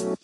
Hola,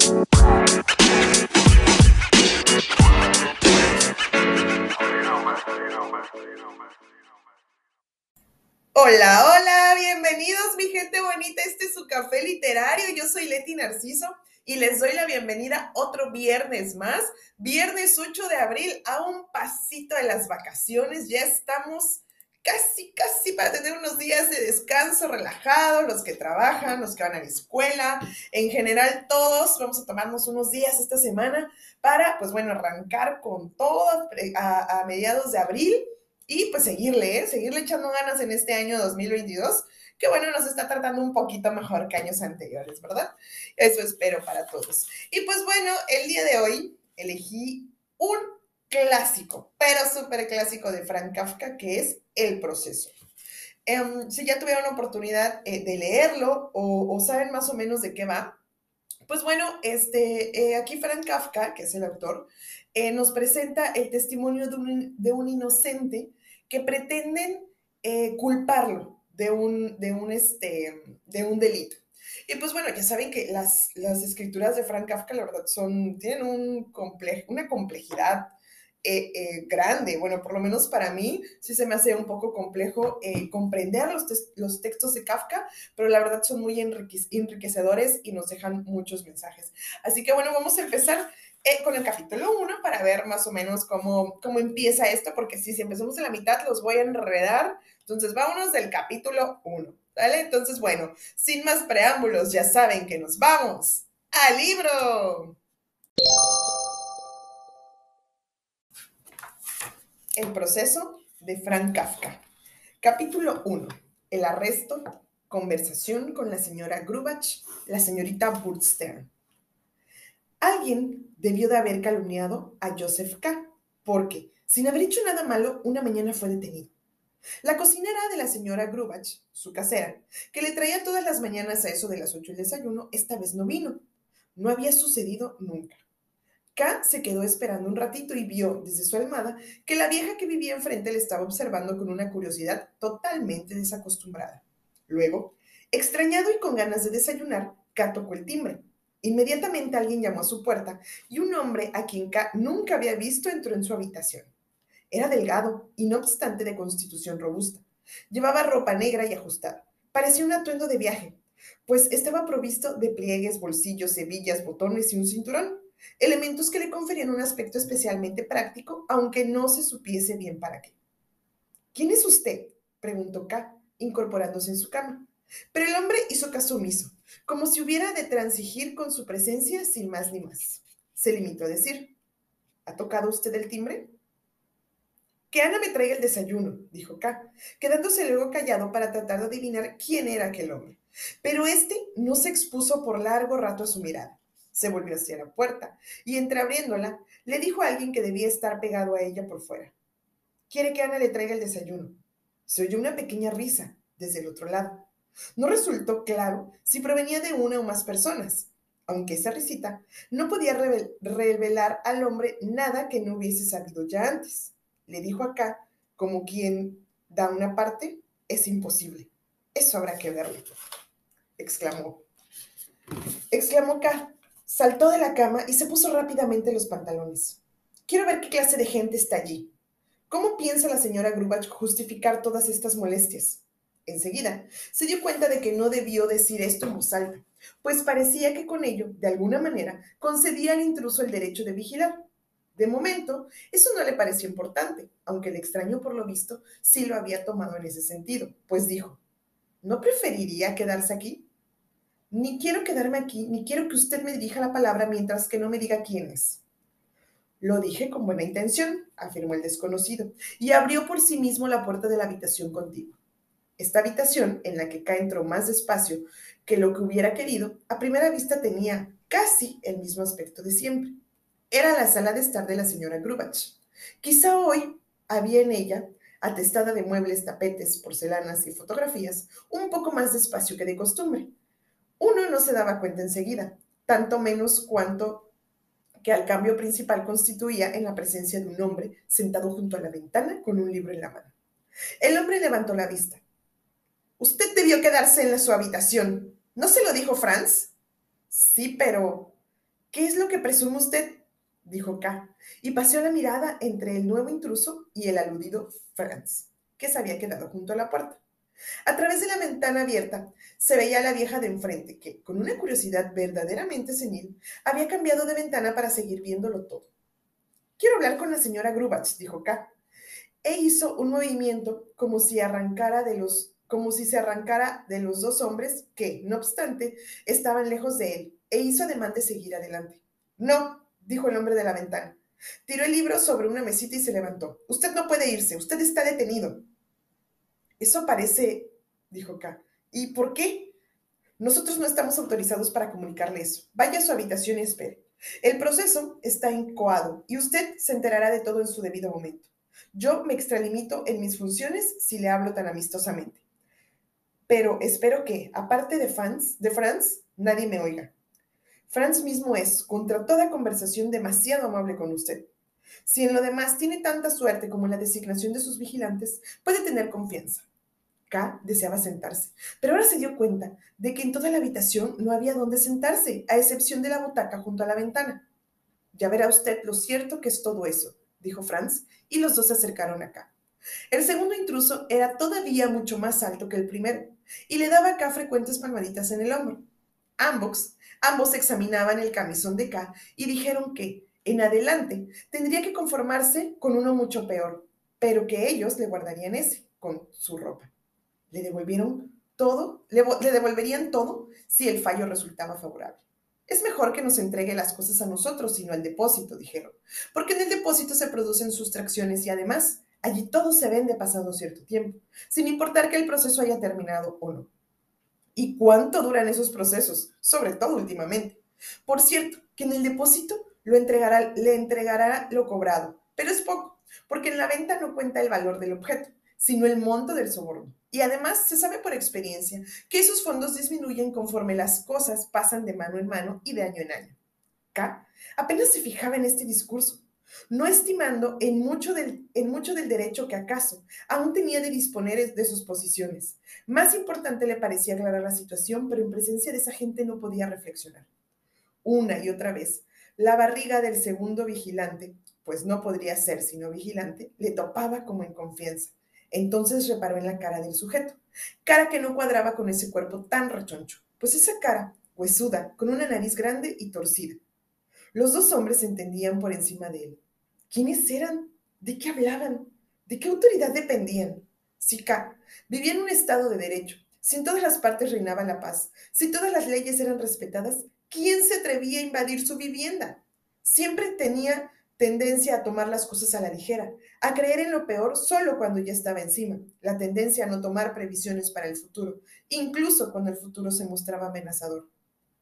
hola, bienvenidos mi gente bonita, este es su café literario, yo soy Leti Narciso y les doy la bienvenida otro viernes más, viernes 8 de abril, a un pasito de las vacaciones, ya estamos casi, casi para tener unos días de descanso relajado, los que trabajan, los que van a la escuela, en general todos vamos a tomarnos unos días esta semana para, pues bueno, arrancar con todo a, mediados de abril y pues seguirle, ¿eh? seguirle echando ganas en este año 2022, que bueno, nos está tratando un poquito mejor que años anteriores, ¿verdad? Eso espero para todos. Y pues bueno, el día de hoy elegí un clásico, pero súper clásico de Frank Kafka, que es El proceso. Em, si ya tuvieron oportunidad eh, de leerlo o, saben más o menos de qué va, pues bueno, este, eh, aquí Frank Kafka, que es el autor, eh, nos presenta el testimonio de un, de un inocente que pretenden culparlo de un, de, un, este, de un delito. Y pues bueno, ya saben que las, las escrituras de Frank Kafka, la verdad, son, tienen un una complejidad eh, eh, grande. Bueno, por lo menos para mí sí se me hace un poco complejo eh, comprender los, los, textos de Kafka, pero la verdad son muy enriquecedores y nos dejan muchos mensajes. Así que bueno, vamos a empezar con el capítulo 1 para ver más o menos cómo, cómo empieza esto, porque si, si empezamos en la mitad los voy a enredar. Entonces, vámonos del capítulo 1. ¿Vale? Entonces, bueno, sin más preámbulos, ya saben que nos vamos al libro. El proceso de Frank Kafka. Capítulo 1. El arresto, conversación con la señora Grubach, la señorita Burstern. Alguien debió de haber calumniado a Joseph K., porque, sin haber hecho nada malo, una mañana fue detenido. La cocinera de la señora Grubach, su casera, que le traía todas las mañanas a eso de las ocho el desayuno, esta vez no vino. No había sucedido nunca. K se quedó esperando un ratito y vio desde su almada que la vieja que vivía enfrente le estaba observando con una curiosidad totalmente desacostumbrada. Luego, extrañado y con ganas de desayunar, K tocó el timbre. Inmediatamente alguien llamó a su puerta y un hombre a quien K nunca había visto entró en su habitación. Era delgado y no obstante de constitución robusta. Llevaba ropa negra y ajustada. Parecía un atuendo de viaje, pues estaba provisto de pliegues, bolsillos, hebillas, botones y un cinturón elementos que le conferían un aspecto especialmente práctico, aunque no se supiese bien para qué. ¿Quién es usted? preguntó K, incorporándose en su cama. Pero el hombre hizo caso omiso, como si hubiera de transigir con su presencia sin más ni más. Se limitó a decir, ¿ha tocado usted el timbre? Que Ana me traiga el desayuno, dijo K, quedándose luego callado para tratar de adivinar quién era aquel hombre. Pero este no se expuso por largo rato a su mirada se volvió hacia la puerta y entreabriéndola, le dijo a alguien que debía estar pegado a ella por fuera. Quiere que Ana le traiga el desayuno. Se oyó una pequeña risa desde el otro lado. No resultó claro si provenía de una o más personas, aunque esa risita no podía revelar al hombre nada que no hubiese sabido ya antes. Le dijo acá, como quien da una parte, es imposible. Eso habrá que verlo. Exclamó. Exclamó K, Saltó de la cama y se puso rápidamente los pantalones. Quiero ver qué clase de gente está allí. ¿Cómo piensa la señora Grubach justificar todas estas molestias? Enseguida, se dio cuenta de que no debió decir esto en voz alta, pues parecía que con ello, de alguna manera, concedía al intruso el derecho de vigilar. De momento, eso no le pareció importante, aunque le extrañó por lo visto sí lo había tomado en ese sentido, pues dijo, ¿no preferiría quedarse aquí? Ni quiero quedarme aquí, ni quiero que usted me dirija la palabra mientras que no me diga quién es. Lo dije con buena intención, afirmó el desconocido, y abrió por sí mismo la puerta de la habitación contigua. Esta habitación, en la que K entró más despacio que lo que hubiera querido, a primera vista tenía casi el mismo aspecto de siempre. Era la sala de estar de la señora Grubach. Quizá hoy había en ella, atestada de muebles, tapetes, porcelanas y fotografías, un poco más de espacio que de costumbre uno no se daba cuenta enseguida, tanto menos cuanto que al cambio principal constituía en la presencia de un hombre sentado junto a la ventana con un libro en la mano. El hombre levantó la vista. Usted debió quedarse en su habitación. ¿No se lo dijo Franz? Sí, pero... ¿Qué es lo que presume usted? dijo K, y paseó la mirada entre el nuevo intruso y el aludido Franz, que se había quedado junto a la puerta. A través de la ventana abierta se veía a la vieja de enfrente, que, con una curiosidad verdaderamente senil, había cambiado de ventana para seguir viéndolo todo. Quiero hablar con la señora Grubach, dijo K. E hizo un movimiento como si arrancara de los como si se arrancara de los dos hombres que, no obstante, estaban lejos de él, e hizo ademán de seguir adelante. No, dijo el hombre de la ventana. Tiró el libro sobre una mesita y se levantó. Usted no puede irse, usted está detenido. Eso parece, dijo K. ¿Y por qué? Nosotros no estamos autorizados para comunicarle eso. Vaya a su habitación y espere. El proceso está incoado y usted se enterará de todo en su debido momento. Yo me extralimito en mis funciones si le hablo tan amistosamente. Pero espero que, aparte de, fans, de Franz, nadie me oiga. Franz mismo es, contra toda conversación, demasiado amable con usted. Si en lo demás tiene tanta suerte como en la designación de sus vigilantes, puede tener confianza. K deseaba sentarse, pero ahora se dio cuenta de que en toda la habitación no había dónde sentarse, a excepción de la butaca junto a la ventana. Ya verá usted lo cierto que es todo eso, dijo Franz, y los dos se acercaron a K. El segundo intruso era todavía mucho más alto que el primero, y le daba a K frecuentes palmaditas en el hombro. Ambos Ambos examinaban el camisón de K y dijeron que, en adelante, tendría que conformarse con uno mucho peor, pero que ellos le guardarían ese, con su ropa. Le devolvieron todo, le, devolverían todo si el fallo resultaba favorable. Es mejor que nos entregue las cosas a nosotros y no al depósito, dijeron, porque en el depósito se producen sustracciones y además allí todo se vende pasado cierto tiempo, sin importar que el proceso haya terminado o no. ¿Y cuánto duran esos procesos? Sobre todo últimamente. Por cierto, que en el depósito lo entregará, le entregará lo cobrado, pero es poco, porque en la venta no cuenta el valor del objeto, sino el monto del soborno. Y además se sabe por experiencia que esos fondos disminuyen conforme las cosas pasan de mano en mano y de año en año. K apenas se fijaba en este discurso, no estimando en mucho, del, en mucho del derecho que acaso aún tenía de disponer de sus posiciones. Más importante le parecía aclarar la situación, pero en presencia de esa gente no podía reflexionar. Una y otra vez, la barriga del segundo vigilante, pues no podría ser sino vigilante, le topaba como en confianza. Entonces reparó en la cara del sujeto, cara que no cuadraba con ese cuerpo tan rechoncho, pues esa cara, huesuda, con una nariz grande y torcida. Los dos hombres entendían por encima de él. ¿Quiénes eran? ¿De qué hablaban? ¿De qué autoridad dependían? Si K vivía en un estado de derecho, si en todas las partes reinaba la paz, si todas las leyes eran respetadas, ¿quién se atrevía a invadir su vivienda? Siempre tenía tendencia a tomar las cosas a la ligera, a creer en lo peor solo cuando ya estaba encima, la tendencia a no tomar previsiones para el futuro, incluso cuando el futuro se mostraba amenazador.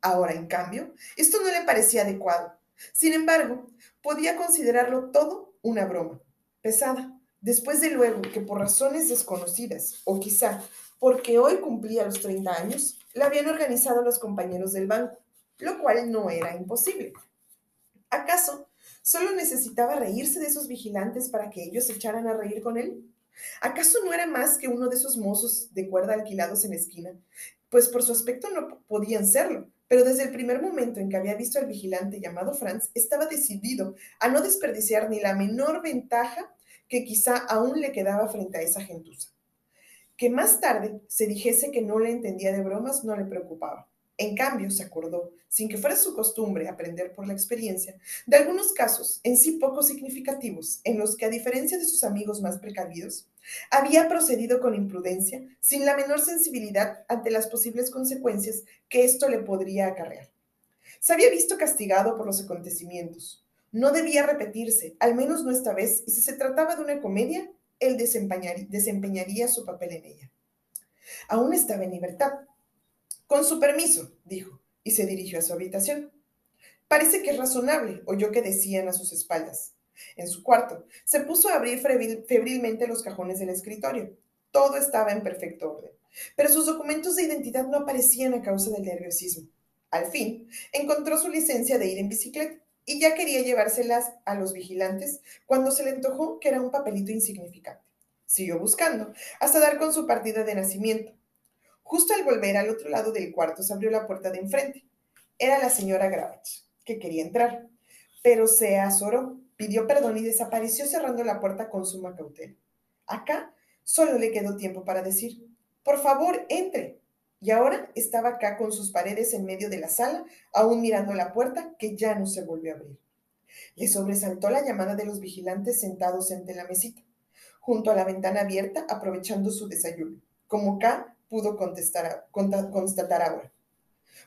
Ahora, en cambio, esto no le parecía adecuado. Sin embargo, podía considerarlo todo una broma, pesada, después de luego que por razones desconocidas, o quizá porque hoy cumplía los 30 años, la habían organizado los compañeros del banco, lo cual no era imposible. ¿Acaso solo necesitaba reírse de esos vigilantes para que ellos se echaran a reír con él? ¿Acaso no era más que uno de esos mozos de cuerda alquilados en la esquina? Pues por su aspecto no podían serlo, pero desde el primer momento en que había visto al vigilante llamado Franz, estaba decidido a no desperdiciar ni la menor ventaja que quizá aún le quedaba frente a esa gentuza. Que más tarde se dijese que no le entendía de bromas no le preocupaba. En cambio, se acordó, sin que fuera su costumbre aprender por la experiencia, de algunos casos en sí poco significativos, en los que, a diferencia de sus amigos más precavidos, había procedido con imprudencia, sin la menor sensibilidad ante las posibles consecuencias que esto le podría acarrear. Se había visto castigado por los acontecimientos. No debía repetirse, al menos no esta vez, y si se trataba de una comedia, él desempeñaría su papel en ella. Aún estaba en libertad. Con su permiso, dijo, y se dirigió a su habitación. Parece que es razonable, oyó que decían a sus espaldas en su cuarto. Se puso a abrir febrilmente los cajones del escritorio. Todo estaba en perfecto orden, pero sus documentos de identidad no aparecían a causa del nerviosismo. Al fin, encontró su licencia de ir en bicicleta y ya quería llevárselas a los vigilantes cuando se le antojó que era un papelito insignificante. Siguió buscando hasta dar con su partida de nacimiento. Justo al volver al otro lado del cuarto se abrió la puerta de enfrente. Era la señora Gravach. que quería entrar, pero se azoró, pidió perdón y desapareció cerrando la puerta con suma cautela. Acá solo le quedó tiempo para decir, por favor, entre. Y ahora estaba acá con sus paredes en medio de la sala, aún mirando la puerta que ya no se volvió a abrir. Le sobresaltó la llamada de los vigilantes sentados entre la mesita, junto a la ventana abierta, aprovechando su desayuno, como K pudo contestar, constatar ahora.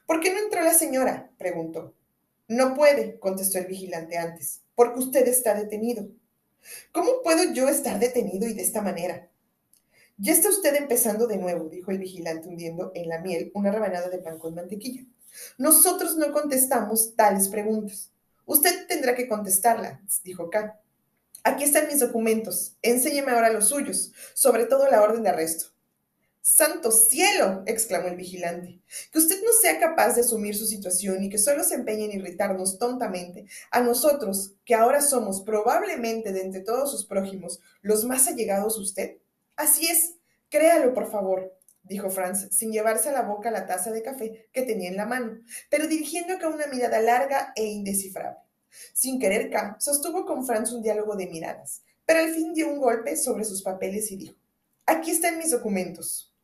¿Por qué no entró la señora? preguntó. No puede, contestó el vigilante antes, porque usted está detenido. ¿Cómo puedo yo estar detenido y de esta manera? Ya está usted empezando de nuevo, dijo el vigilante hundiendo en la miel una rebanada de pan con mantequilla. Nosotros no contestamos tales preguntas. Usted tendrá que contestarla, dijo K. Aquí están mis documentos. Enséñeme ahora los suyos, sobre todo la orden de arresto. ¡Santo cielo! exclamó el vigilante. Que usted no sea capaz de asumir su situación y que solo se empeñe en irritarnos tontamente a nosotros, que ahora somos probablemente de entre todos sus prójimos los más allegados a usted. Así es, créalo, por favor, dijo Franz, sin llevarse a la boca la taza de café que tenía en la mano, pero dirigiendo acá una mirada larga e indescifrable. Sin querer, K sostuvo con Franz un diálogo de miradas, pero al fin dio un golpe sobre sus papeles y dijo, Aquí están mis documentos.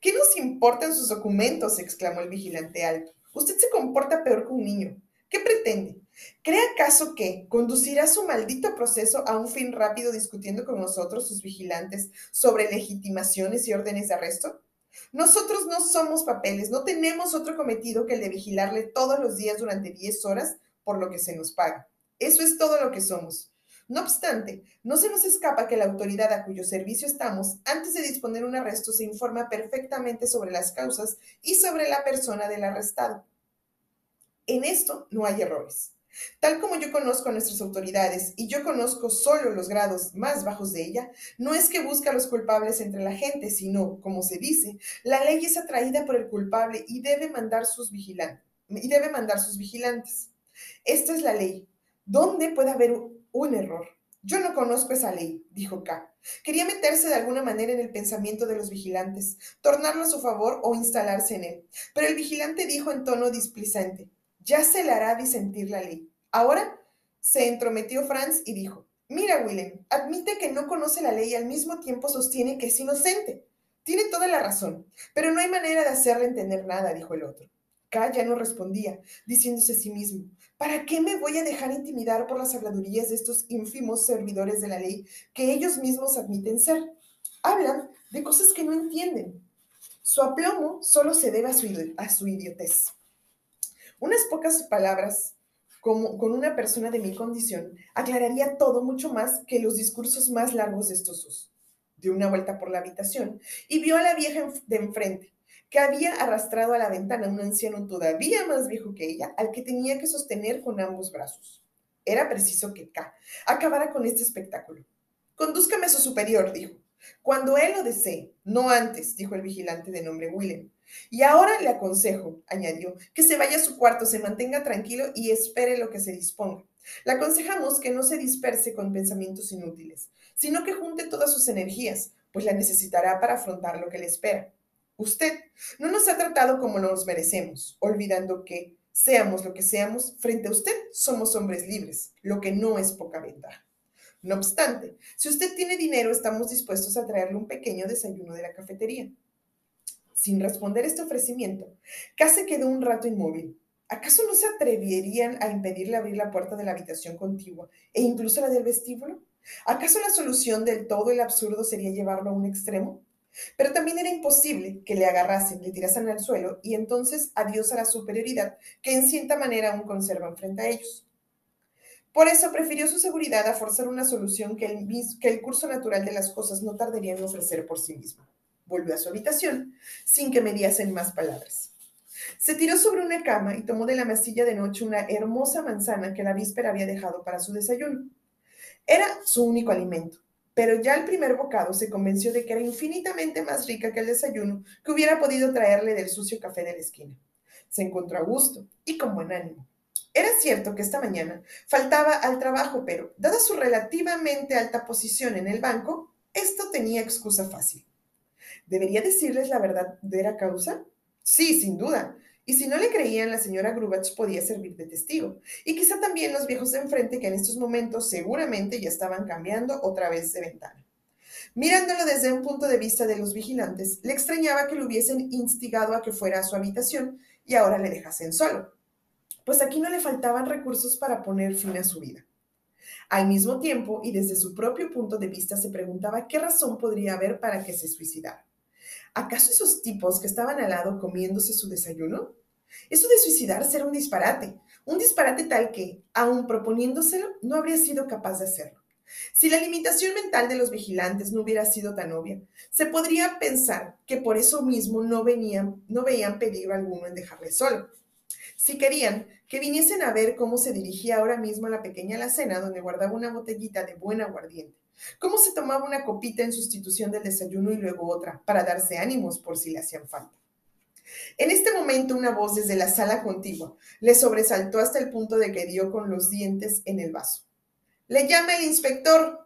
¿Qué nos importan sus documentos? exclamó el vigilante alto. Usted se comporta peor que un niño. ¿Qué pretende? ¿Cree acaso que conducirá su maldito proceso a un fin rápido discutiendo con nosotros, sus vigilantes, sobre legitimaciones y órdenes de arresto? Nosotros no somos papeles, no tenemos otro cometido que el de vigilarle todos los días durante 10 horas por lo que se nos paga. Eso es todo lo que somos. No obstante, no se nos escapa que la autoridad a cuyo servicio estamos, antes de disponer un arresto, se informa perfectamente sobre las causas y sobre la persona del arrestado. En esto no hay errores. Tal como yo conozco a nuestras autoridades y yo conozco solo los grados más bajos de ella, no es que busca a los culpables entre la gente, sino, como se dice, la ley es atraída por el culpable y debe mandar sus vigilantes. Y debe mandar sus vigilantes. Esta es la ley. ¿Dónde puede haber un error? Yo no conozco esa ley, dijo K. Quería meterse de alguna manera en el pensamiento de los vigilantes, tornarlo a su favor o instalarse en él. Pero el vigilante dijo en tono displicente, ya se le hará disentir la ley. Ahora se entrometió Franz y dijo, mira, Willem, admite que no conoce la ley y al mismo tiempo sostiene que es inocente. Tiene toda la razón, pero no hay manera de hacerle entender nada, dijo el otro. K ya no respondía, diciéndose a sí mismo, ¿para qué me voy a dejar intimidar por las habladurías de estos ínfimos servidores de la ley que ellos mismos admiten ser? Hablan de cosas que no entienden. Su aplomo solo se debe a su, idiotez. Unas pocas palabras como, con una persona de mi condición aclararía todo mucho más que los discursos más largos de estos dos. Dio una vuelta por la habitación y vio a la vieja de enfrente, que había arrastrado a la ventana un anciano todavía más viejo que ella, al que tenía que sostener con ambos brazos. Era preciso que K acabara con este espectáculo. Condúzcame a su superior, dijo. Cuando él lo desee, no antes, dijo el vigilante de nombre Willem. Y ahora le aconsejo, añadió, que se vaya a su cuarto, se mantenga tranquilo y espere lo que se disponga. Le aconsejamos que no se disperse con pensamientos inútiles, sino que junte todas sus energías, pues la necesitará para afrontar lo que le espera. Usted no nos ha tratado como nos merecemos, olvidando que, seamos lo que seamos, frente a usted somos hombres libres, lo que no es poca ventaja. No obstante, si usted tiene dinero, estamos dispuestos a traerle un pequeño desayuno de la cafetería. Sin responder este ofrecimiento, K quedó un rato inmóvil. ¿Acaso no se atreverían a impedirle abrir la puerta de la habitación contigua e incluso la del vestíbulo? ¿Acaso la solución del todo el absurdo sería llevarlo a un extremo? Pero también era imposible que le agarrasen, le tirasen al suelo y entonces adiós a la superioridad que en cierta manera aún conservan frente a ellos. Por eso prefirió su seguridad a forzar una solución que el, curso natural de las cosas no tardaría en ofrecer por sí mismo volvió a su habitación, sin que me diesen más palabras. Se tiró sobre una cama y tomó de la mesilla de noche una hermosa manzana que la víspera había dejado para su desayuno. Era su único alimento, pero ya el primer bocado se convenció de que era infinitamente más rica que el desayuno que hubiera podido traerle del sucio café de la esquina. Se encontró a gusto y con buen ánimo. Era cierto que esta mañana faltaba al trabajo, pero dada su relativamente alta posición en el banco, esto tenía excusa fácil. ¿Debería decirles la verdadera causa? Sí, sin duda. Y si no le creían, la señora Grubach podía servir de testigo. Y quizá también los viejos de enfrente que en estos momentos seguramente ya estaban cambiando otra vez de ventana. Mirándolo desde un punto de vista de los vigilantes, le extrañaba que lo hubiesen instigado a que fuera a su habitación y ahora le dejasen solo, pues aquí no le faltaban recursos para poner fin a su vida. Al mismo tiempo, y desde su propio punto de vista, se preguntaba qué razón podría haber para que se suicidara. ¿Acaso esos tipos que estaban al lado comiéndose su desayuno? Eso de suicidarse era un disparate, un disparate tal que, aun proponiéndoselo, no habría sido capaz de hacerlo. Si la limitación mental de los vigilantes no hubiera sido tan obvia, se podría pensar que por eso mismo no, venían, no veían peligro alguno en dejarle solo. Si querían que viniesen a ver cómo se dirigía ahora mismo a la pequeña alacena donde guardaba una botellita de buen aguardiente, cómo se tomaba una copita en sustitución del desayuno y luego otra, para darse ánimos por si le hacían falta. En este momento una voz desde la sala contigua le sobresaltó hasta el punto de que dio con los dientes en el vaso. Le llama el inspector.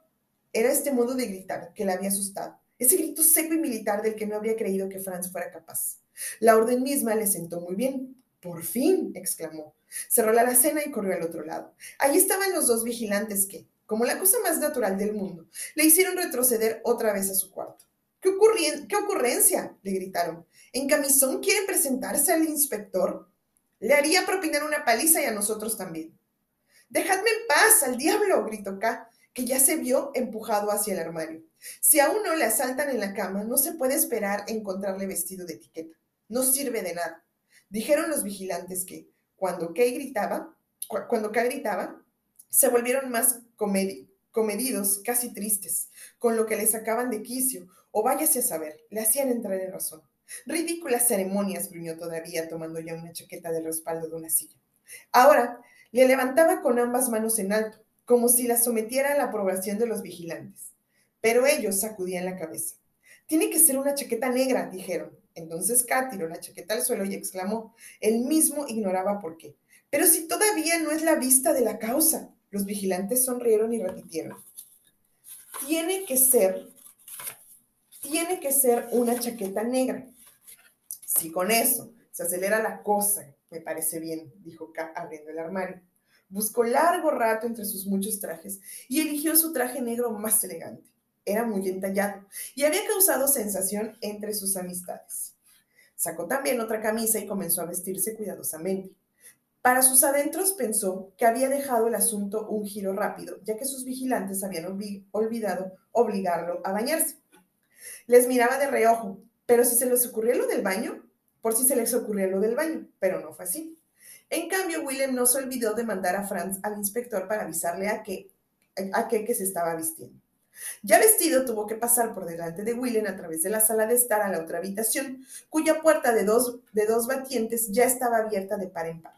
Era este modo de gritar que le había asustado. Ese grito seco y militar del que no habría creído que Franz fuera capaz. La orden misma le sentó muy bien. Por fin, exclamó. Cerró la alacena y corrió al otro lado. Allí estaban los dos vigilantes que, como la cosa más natural del mundo, le hicieron retroceder otra vez a su cuarto. ¿Qué, ¿Qué ocurrencia? le gritaron. ¿En camisón quiere presentarse al inspector? Le haría propinar una paliza y a nosotros también. Dejadme en paz, al diablo, gritó K, que ya se vio empujado hacia el armario. Si a uno le asaltan en la cama, no se puede esperar encontrarle vestido de etiqueta. No sirve de nada. Dijeron los vigilantes que, cuando Kay gritaba, cuando K gritaba, se volvieron más comedidos, casi tristes, con lo que le sacaban de quicio, o váyase a saber, le hacían entrar en razón. Ridículas ceremonias, gruñó todavía, tomando ya una chaqueta del respaldo de una silla. Ahora le levantaba con ambas manos en alto, como si la sometiera a la aprobación de los vigilantes. Pero ellos sacudían la cabeza. Tiene que ser una chaqueta negra, dijeron. Entonces Kat tiró la chaqueta al suelo y exclamó. Él mismo ignoraba por qué. Pero si todavía no es la vista de la causa. Los vigilantes sonrieron y repitieron. Tiene que ser, tiene que ser una chaqueta negra. Si con eso se acelera la cosa me parece bien, dijo K abriendo el armario. Buscó largo rato entre sus muchos trajes y eligió su traje negro más elegante. Era muy entallado y había causado sensación entre sus amistades. Sacó también otra camisa y comenzó a vestirse cuidadosamente. Para sus adentros pensó que había dejado el asunto un giro rápido, ya que sus vigilantes habían olvidado obligarlo a bañarse. Les miraba de reojo, pero si se les ocurrió lo del baño, por si se les ocurrió lo del baño, pero no fue así. En cambio, Willem no se olvidó de mandar a Franz al inspector para avisarle a qué a que se estaba vistiendo. Ya vestido, tuvo que pasar por delante de Willem a través de la sala de estar a la otra habitación, cuya puerta de dos, de dos batientes ya estaba abierta de par en par.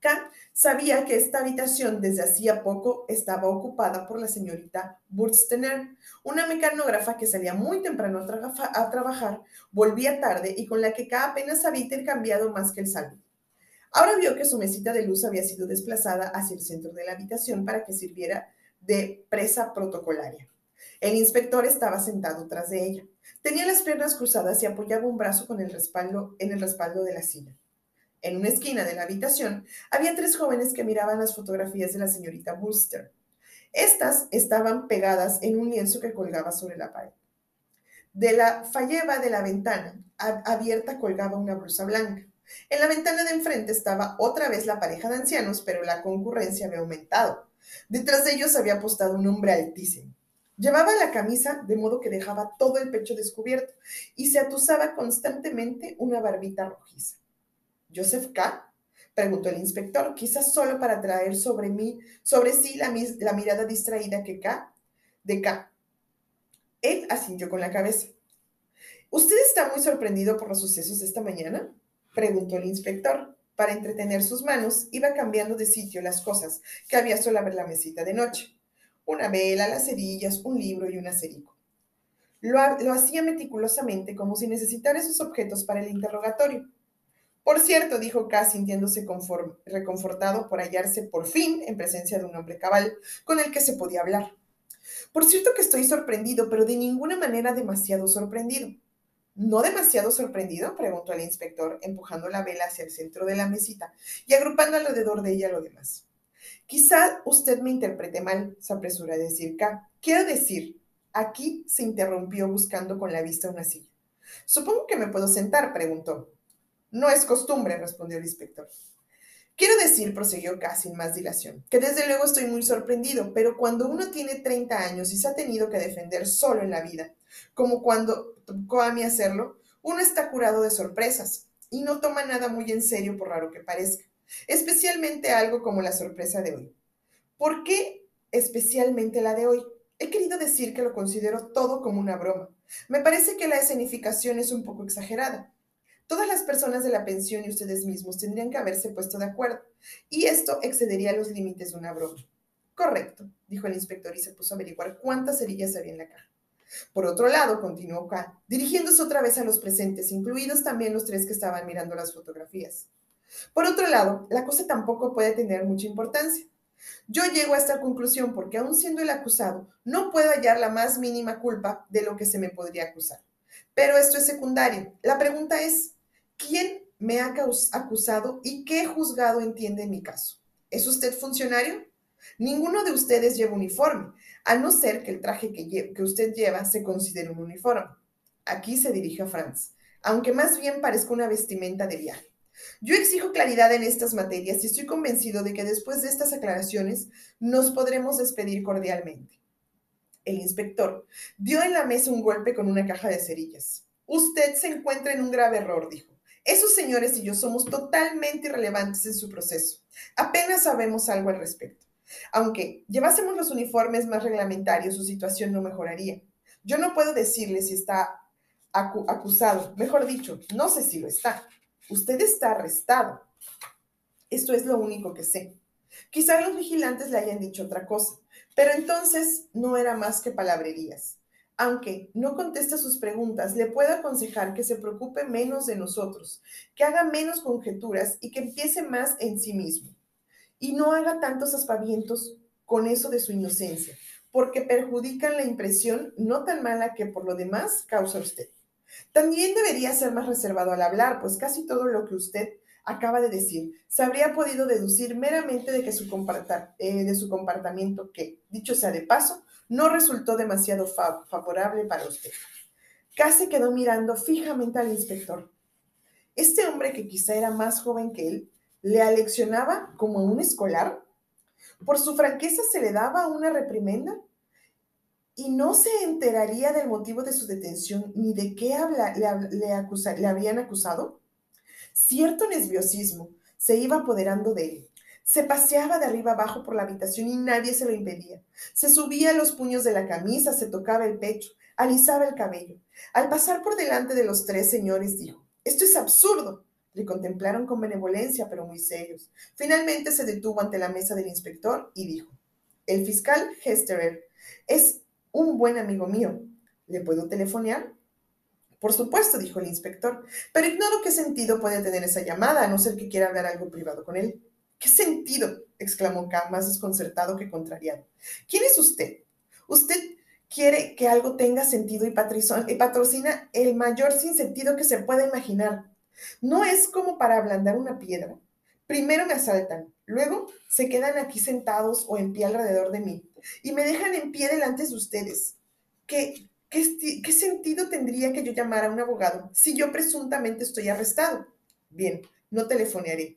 K sabía que esta habitación desde hacía poco estaba ocupada por la señorita Burstener, una mecanógrafa que salía muy temprano a, trabajar, volvía tarde y con la que K apenas había intercambiado más que el saludo. Ahora vio que su mesita de luz había sido desplazada hacia el centro de la habitación para que sirviera de presa protocolaria. El inspector estaba sentado tras de ella. Tenía las piernas cruzadas y apoyaba un brazo con el respaldo en el respaldo de la silla. En una esquina de la habitación había tres jóvenes que miraban las fotografías de la señorita Wooster. Estas estaban pegadas en un lienzo que colgaba sobre la pared. De la falleba de la ventana abierta colgaba una blusa blanca. En la ventana de enfrente estaba otra vez la pareja de ancianos, pero la concurrencia había aumentado. Detrás de ellos había apostado un hombre altísimo. Llevaba la camisa de modo que dejaba todo el pecho descubierto y se atusaba constantemente una barbita rojiza. Joseph K. Preguntó el inspector, quizás solo para traer sobre mí, sobre sí la, mirada distraída que K, de K. Él asintió con la cabeza. ¿Usted está muy sorprendido por los sucesos de esta mañana? Preguntó el inspector. Para entretener sus manos, iba cambiando de sitio las cosas que había sobre la mesita de noche. Una vela, las cerillas, un libro y un acerico. Lo, lo hacía meticulosamente como si necesitara esos objetos para el interrogatorio. Por cierto, dijo K, sintiéndose reconfortado por hallarse por fin en presencia de un hombre cabal con el que se podía hablar. Por cierto que estoy sorprendido, pero de ninguna manera demasiado sorprendido. ¿No demasiado sorprendido? preguntó el inspector, empujando la vela hacia el centro de la mesita y agrupando alrededor de ella lo demás. Quizá usted me interprete mal, se apresuró a decir K. Quiero decir, aquí se interrumpió buscando con la vista una silla. Supongo que me puedo sentar, preguntó. No es costumbre, respondió el inspector. Quiero decir, prosiguió K sin más dilación, que desde luego estoy muy sorprendido, pero cuando uno tiene 30 años y se ha tenido que defender solo en la vida, como cuando tocó a mí hacerlo, uno está curado de sorpresas y no toma nada muy en serio por raro que parezca especialmente algo como la sorpresa de hoy. ¿Por qué especialmente la de hoy? He querido decir que lo considero todo como una broma. Me parece que la escenificación es un poco exagerada. Todas las personas de la pensión y ustedes mismos tendrían que haberse puesto de acuerdo, y esto excedería los límites de una broma. Correcto, dijo el inspector y se puso a averiguar cuántas cerillas había en la caja. Por otro lado, continuó K, dirigiéndose otra vez a los presentes, incluidos también los tres que estaban mirando las fotografías. Por otro lado, la cosa tampoco puede tener mucha importancia. Yo llego a esta conclusión porque aun siendo el acusado, no puedo hallar la más mínima culpa de lo que se me podría acusar. Pero esto es secundario. La pregunta es, ¿quién me ha acusado y qué juzgado entiende en mi caso? ¿Es usted funcionario? Ninguno de ustedes lleva uniforme, a no ser que el traje que, que usted lleva se considere un uniforme. Aquí se dirige a Franz, aunque más bien parezca una vestimenta de viaje. Yo exijo claridad en estas materias y estoy convencido de que después de estas aclaraciones nos podremos despedir cordialmente. El inspector dio en la mesa un golpe con una caja de cerillas. Usted se encuentra en un grave error, dijo. Esos señores y yo somos totalmente irrelevantes en su proceso. Apenas sabemos algo al respecto. Aunque llevásemos los uniformes más reglamentarios, su situación no mejoraría. Yo no puedo decirle si está acusado. Mejor dicho, no sé si lo está. Usted está arrestado. Esto es lo único que sé. Quizá los vigilantes le hayan dicho otra cosa, pero entonces no era más que palabrerías. Aunque no conteste sus preguntas, le puedo aconsejar que se preocupe menos de nosotros, que haga menos conjeturas y que empiece más en sí mismo. Y no haga tantos aspavientos con eso de su inocencia, porque perjudican la impresión no tan mala que por lo demás causa usted. También debería ser más reservado al hablar, pues casi todo lo que usted acaba de decir se habría podido deducir meramente de, que su, eh, de su comportamiento que, dicho sea de paso, no resultó demasiado favorable para usted. Casi quedó mirando fijamente al inspector. Este hombre, que quizá era más joven que él, le aleccionaba como un escolar. Por su franqueza se le daba una reprimenda y no se enteraría del motivo de su detención ni de qué le, le, habían acusado? Cierto nerviosismo se iba apoderando de él. Se paseaba de arriba abajo por la habitación y nadie se lo impedía. Se subía los puños de la camisa, se tocaba el pecho, alisaba el cabello. Al pasar por delante de los tres señores dijo, esto es absurdo. Le contemplaron con benevolencia, pero muy serios. Finalmente se detuvo ante la mesa del inspector y dijo, el fiscal Hesterer es un buen amigo mío. ¿Le puedo telefonear? Por supuesto, dijo el inspector, pero ignoro qué sentido puede tener esa llamada, a no ser que quiera hablar algo privado con él. ¿Qué sentido? exclamó K, más desconcertado que contrariado. ¿Quién es usted? Usted quiere que algo tenga sentido y, patrocina el mayor sinsentido que se pueda imaginar. No es como para ablandar una piedra. Primero me asaltan, luego se quedan aquí sentados o en pie alrededor de mí y me dejan en pie delante de ustedes. ¿Qué, qué, sentido tendría que yo llamara a un abogado si yo presuntamente estoy arrestado? Bien, no telefonearé,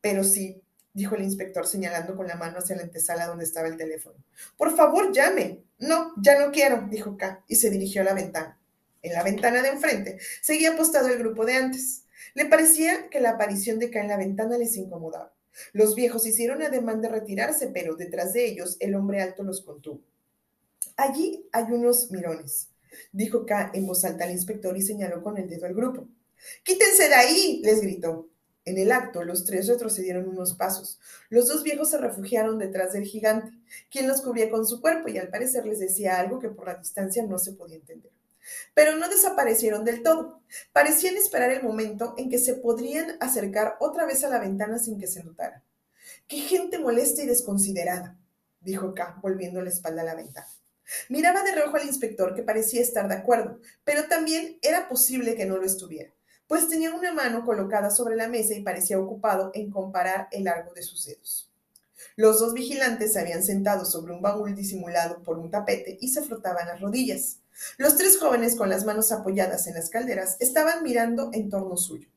pero sí, dijo el inspector señalando con la mano hacia la antesala donde estaba el teléfono. Por favor, llame. No, ya no quiero, dijo K y se dirigió a la ventana. En la ventana de enfrente seguía apostado el grupo de antes. Le parecía que la aparición de K en la ventana les incomodaba. Los viejos hicieron ademán de retirarse, pero detrás de ellos el hombre alto los contuvo. Allí hay unos mirones, dijo K en voz alta al inspector y señaló con el dedo al grupo. ¡Quítense de ahí! les gritó. En el acto, los tres retrocedieron unos pasos. Los dos viejos se refugiaron detrás del gigante, quien los cubría con su cuerpo y al parecer les decía algo que por la distancia no se podía entender. Pero no desaparecieron del todo. Parecían esperar el momento en que se podrían acercar otra vez a la ventana sin que se notara. ¡Qué gente molesta y desconsiderada! dijo K, volviendo la espalda a la ventana. Miraba de reojo al inspector que parecía estar de acuerdo, pero también era posible que no lo estuviera, pues tenía una mano colocada sobre la mesa y parecía ocupado en comparar el largo de sus dedos. Los dos vigilantes se habían sentado sobre un baúl disimulado por un tapete y se frotaban las rodillas. Los tres jóvenes, con las manos apoyadas en las calderas, estaban mirando en torno suyo.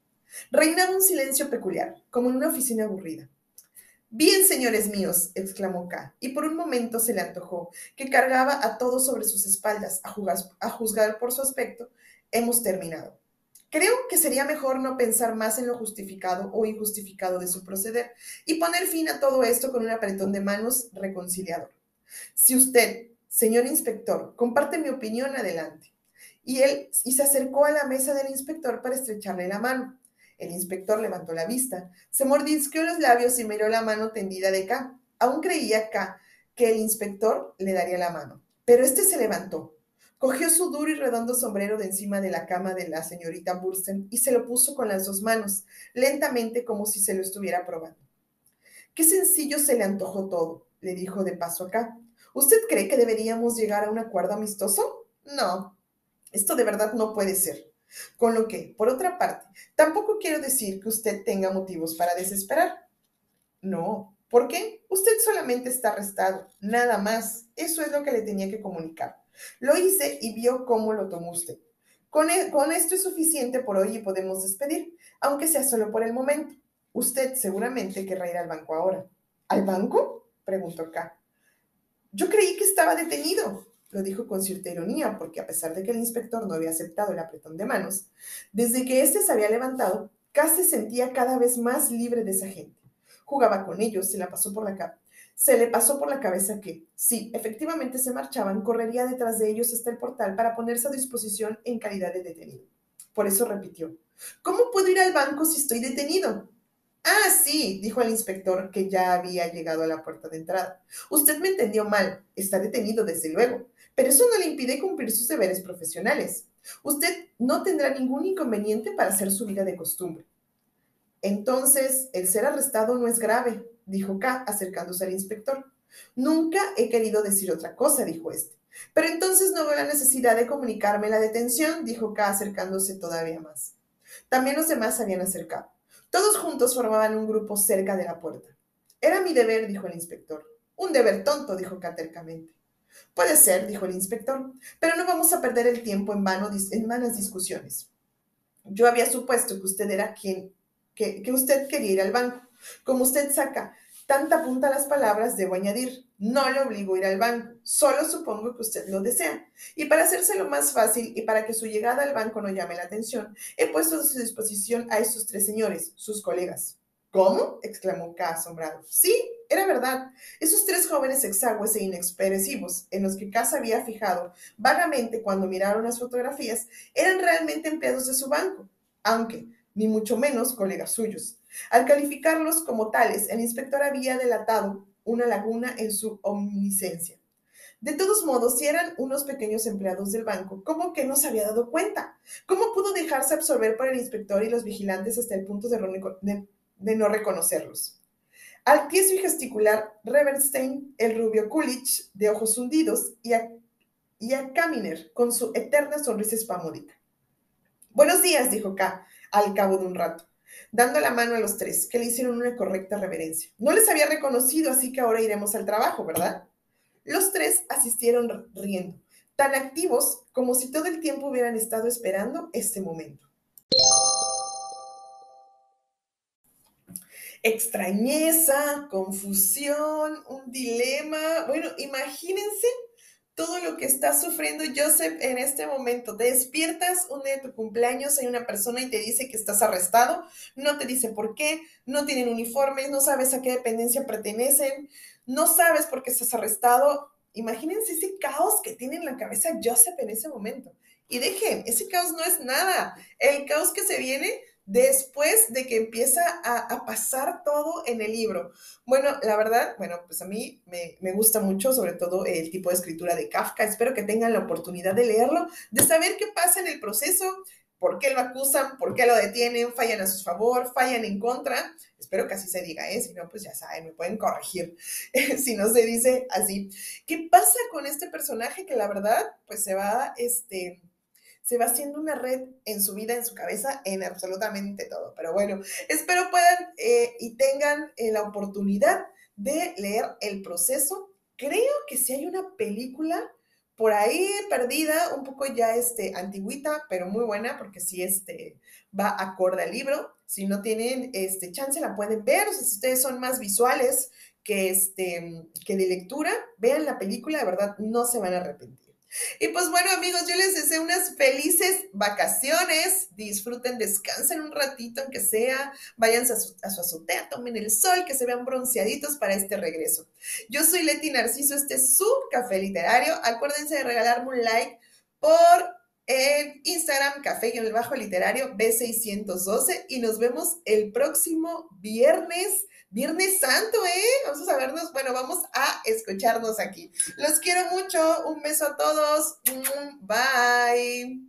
Reinaba un silencio peculiar, como en una oficina aburrida. Bien, señores míos, exclamó K, y por un momento se le antojó que cargaba a todos sobre sus espaldas, a, a juzgar por su aspecto. Hemos terminado. Creo que sería mejor no pensar más en lo justificado o injustificado de su proceder y poner fin a todo esto con un apretón de manos reconciliador. Si usted, señor inspector, comparte mi opinión, adelante. Y él y se acercó a la mesa del inspector para estrecharle la mano. El inspector levantó la vista, se mordisqueó los labios y miró la mano tendida de K. Aún creía K que el inspector le daría la mano. Pero este se levantó, Cogió su duro y redondo sombrero de encima de la cama de la señorita Bursten y se lo puso con las dos manos, lentamente como si se lo estuviera probando. Qué sencillo se le antojó todo, le dijo de paso acá. ¿Usted cree que deberíamos llegar a un acuerdo amistoso? No, esto de verdad no puede ser. Con lo que, por otra parte, tampoco quiero decir que usted tenga motivos para desesperar. No, ¿por qué? Usted solamente está arrestado, nada más. Eso es lo que le tenía que comunicar. Lo hice y vio cómo lo tomó usted. Con, e, con esto es suficiente por hoy y podemos despedir, aunque sea solo por el momento. Usted seguramente querrá ir al banco ahora. ¿Al banco? preguntó K. Yo creí que estaba detenido, lo dijo con cierta ironía, porque a pesar de que el inspector no había aceptado el apretón de manos, desde que éste se había levantado, K se sentía cada vez más libre de esa gente. Jugaba con ellos, se la pasó por la, se le pasó por la cabeza que, si efectivamente se marchaban, correría detrás de ellos hasta el portal para ponerse a disposición en calidad de detenido. Por eso repitió, ¿cómo puedo ir al banco si estoy detenido? Ah, sí, dijo el inspector que ya había llegado a la puerta de entrada. Usted me entendió mal, está detenido desde luego, pero eso no le impide cumplir sus deberes profesionales. Usted no tendrá ningún inconveniente para hacer su vida de costumbre. Entonces, el ser arrestado no es grave, dijo K, acercándose al inspector. Nunca he querido decir otra cosa, dijo este. Pero entonces no veo la necesidad de comunicarme la detención, dijo K, acercándose todavía más. También los demás se habían acercado. Todos juntos formaban un grupo cerca de la puerta. Era mi deber, dijo el inspector. Un deber tonto, dijo K tercamente. Puede ser, dijo el inspector, pero no vamos a perder el tiempo en, en vanas discusiones. Yo había supuesto que usted era quien, que, usted quería ir al banco. Como usted saca tanta punta a las palabras, debo añadir, no le obligo a ir al banco, solo supongo que usted lo desea. Y para hacérselo más fácil y para que su llegada al banco no llame la atención, he puesto a su disposición a estos tres señores, sus colegas. ¿Cómo? exclamó K asombrado. Sí, era verdad. Esos tres jóvenes exagües e inexpresivos, en los que K se había fijado vagamente cuando miraron las fotografías, eran realmente empleados de su banco, aunque ni mucho menos colegas suyos. Al calificarlos como tales, el inspector había delatado una laguna en su omniscencia. De todos modos, si eran unos pequeños empleados del banco, ¿cómo que no se había dado cuenta? ¿Cómo pudo dejarse absorber por el inspector y los vigilantes hasta el punto de, no reconocerlos? Al tieso y gesticular Reverstein, el rubio Coolidge, de ojos hundidos, y a, y a Kaminer, con su eterna sonrisa espamódica. Buenos días, dijo K, al cabo de un rato, dando la mano a los tres, que le hicieron una correcta reverencia. No les había reconocido, así que ahora iremos al trabajo, ¿verdad? Los tres asistieron riendo, tan activos como si todo el tiempo hubieran estado esperando este momento. Extrañeza, confusión, un dilema. Bueno, imagínense todo lo que está sufriendo Joseph en este momento. Despiertas un día de tu cumpleaños, hay una persona y te dice que estás arrestado, no te dice por qué, no tienen uniformes, no sabes a qué dependencia pertenecen, no sabes por qué estás arrestado. Imagínense ese caos que tiene en la cabeza Joseph en ese momento. Y dejen, ese caos no es nada. El caos que se viene después de que empieza a, pasar todo en el libro. Bueno, la verdad, bueno, pues a mí me, me, gusta mucho, sobre todo el tipo de escritura de Kafka. Espero que tengan la oportunidad de leerlo, de saber qué pasa en el proceso. por qué lo acusan, por qué lo detienen, fallan a su favor, fallan en contra. Espero que así se diga, ¿eh? Si no, pues ya saben, me pueden corregir si no se dice así. ¿Qué pasa con este personaje que la verdad, pues se va, este, se va haciendo una red en su vida, en su cabeza, en absolutamente todo. Pero bueno, espero puedan eh, y tengan eh, la oportunidad de leer el proceso. Creo que si hay una película por ahí perdida, un poco ya este, antigüita, pero muy buena, porque sí este, va acorde al libro. Si no tienen este, chance, la pueden ver. Si ustedes son más visuales que, este, que de lectura, vean la película, de verdad, no se van a arrepentir. Y pues bueno, amigos, yo les deseo unas felices vacaciones. Disfruten, descansen un ratito, aunque sea. Váyanse a su, azotea, tomen el sol, que se vean bronceaditos para este regreso. Yo soy Leti Narciso, este es su café literario. Acuérdense de regalarme un like por en Instagram, café-literario B612 y nos vemos el próximo viernes Viernes Santo, ¿eh? Vamos a vernos, bueno, vamos a escucharnos aquí. Los quiero mucho, un beso a todos, bye.